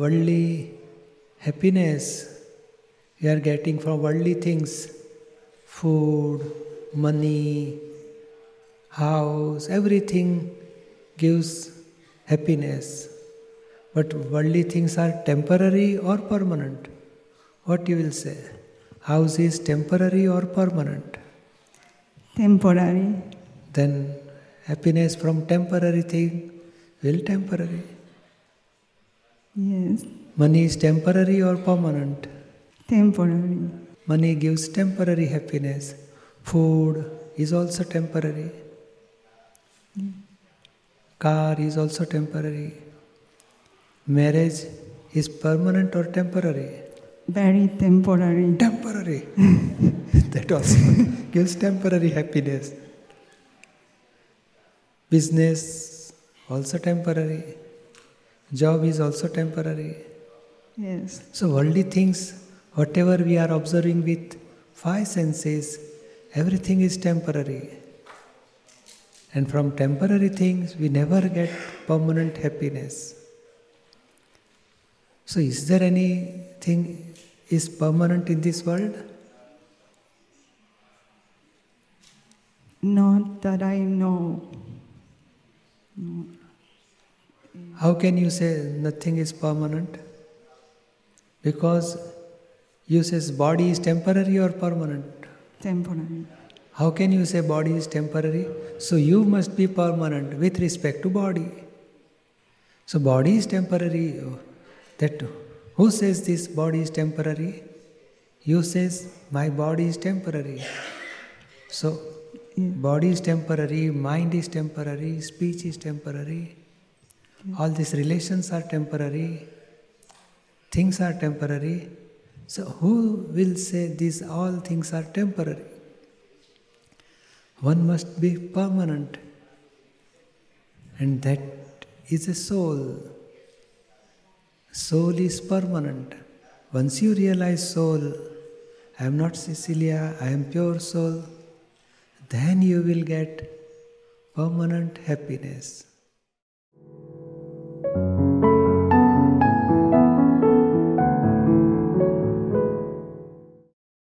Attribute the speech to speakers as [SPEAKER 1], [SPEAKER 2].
[SPEAKER 1] worldly happiness we are getting from worldly things food, money, house, everything gives happiness. But worldly things are temporary or permanent. What you will say? House is temporary or permanent?
[SPEAKER 2] Temporary.
[SPEAKER 1] Then happiness from temporary thing will temporary. Money is temporary or permanent?
[SPEAKER 2] Temporary.
[SPEAKER 1] Money gives temporary happiness. Food is also temporary. Car is also temporary. Marriage is permanent or temporary?
[SPEAKER 2] Very temporary.
[SPEAKER 1] Temporary. that also gives temporary happiness. Business also temporary. Job is also temporary.
[SPEAKER 2] Yes.
[SPEAKER 1] So, worldly things, whatever we are observing with five senses, everything is temporary. And from temporary things, we never get permanent happiness. So, is there anything is permanent in this world?
[SPEAKER 2] Not that I know. No.
[SPEAKER 1] How can you say nothing is permanent? Because you says body is temporary or permanent?
[SPEAKER 2] Temporary.
[SPEAKER 1] How can you say body is temporary? So you must be permanent with respect to body. So body is temporary. That who says this body is temporary? You says my body is temporary. So body is temporary, mind is temporary, speech is temporary. All these relations are temporary. Things are temporary. So who will say these all things are temporary? One must be permanent. And that is a soul. Soul is permanent. Once you realize soul, I am not Cecilia, I am pure soul, then you will get permanent happiness.